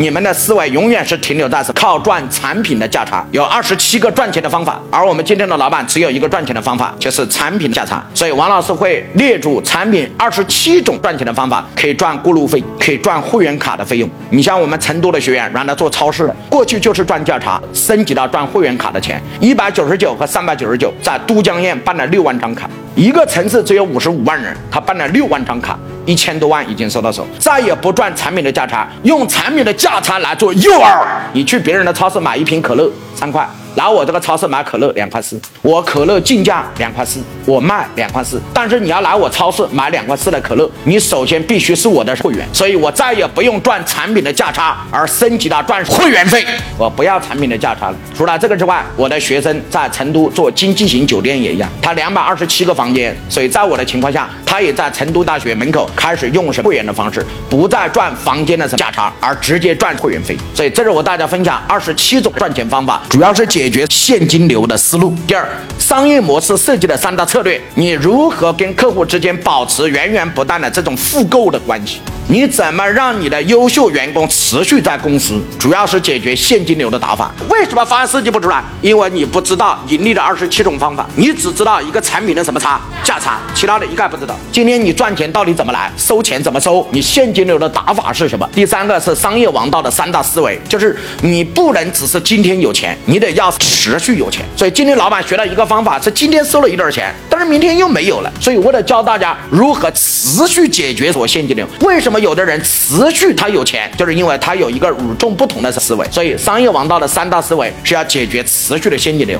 你们的思维永远是停留在是靠赚产品的价差，有二十七个赚钱的方法，而我们今天的老板只有一个赚钱的方法，就是产品的价差。所以王老师会列出产品二十七种赚钱的方法，可以赚过路费，可以赚会员卡的费用。你像我们成都的学员，原来做超市的，过去就是赚价差，升级到赚会员卡的钱，一百九十九和三百九十九，在都江堰办了六万张卡。一个城市只有五十五万人，他办了六万张卡，一千多万已经收到手，再也不赚产品的价差，用产品的价差来做诱饵。你去别人的超市买一瓶可乐三块。来我这个超市买可乐两块四，我可乐进价两块四，我卖两块四。但是你要来我超市买两块四的可乐，你首先必须是我的会员，所以我再也不用赚产品的价差，而升级到赚会员费。我不要产品的价差了。除了这个之外，我的学生在成都做经济型酒店也一样，他两百二十七个房间，所以在我的情况下，他也在成都大学门口开始用是会员的方式，不再赚房间的价差，而直接赚会员费。所以这是我大家分享二十七种赚钱方法，主要是解。解决现金流的思路。第二，商业模式设计的三大策略，你如何跟客户之间保持源源不断的这种复购的关系？你怎么让你的优秀员工持续在公司？主要是解决现金流的打法。为什么方案设计不出来？因为你不知道盈利的二十七种方法，你只知道一个产品的什么差价差，其他的一概不知道。今天你赚钱到底怎么来？收钱怎么收？你现金流的打法是什么？第三个是商业王道的三大思维，就是你不能只是今天有钱，你得要持续有钱。所以今天老板学了一个方法，是今天收了一点钱，但是明天又没有了。所以为了教大家如何持续解决所现金流，为什么？有的人持续他有钱，就是因为他有一个与众不同的思维。所以商业王道的三大思维是要解决持续的现金流。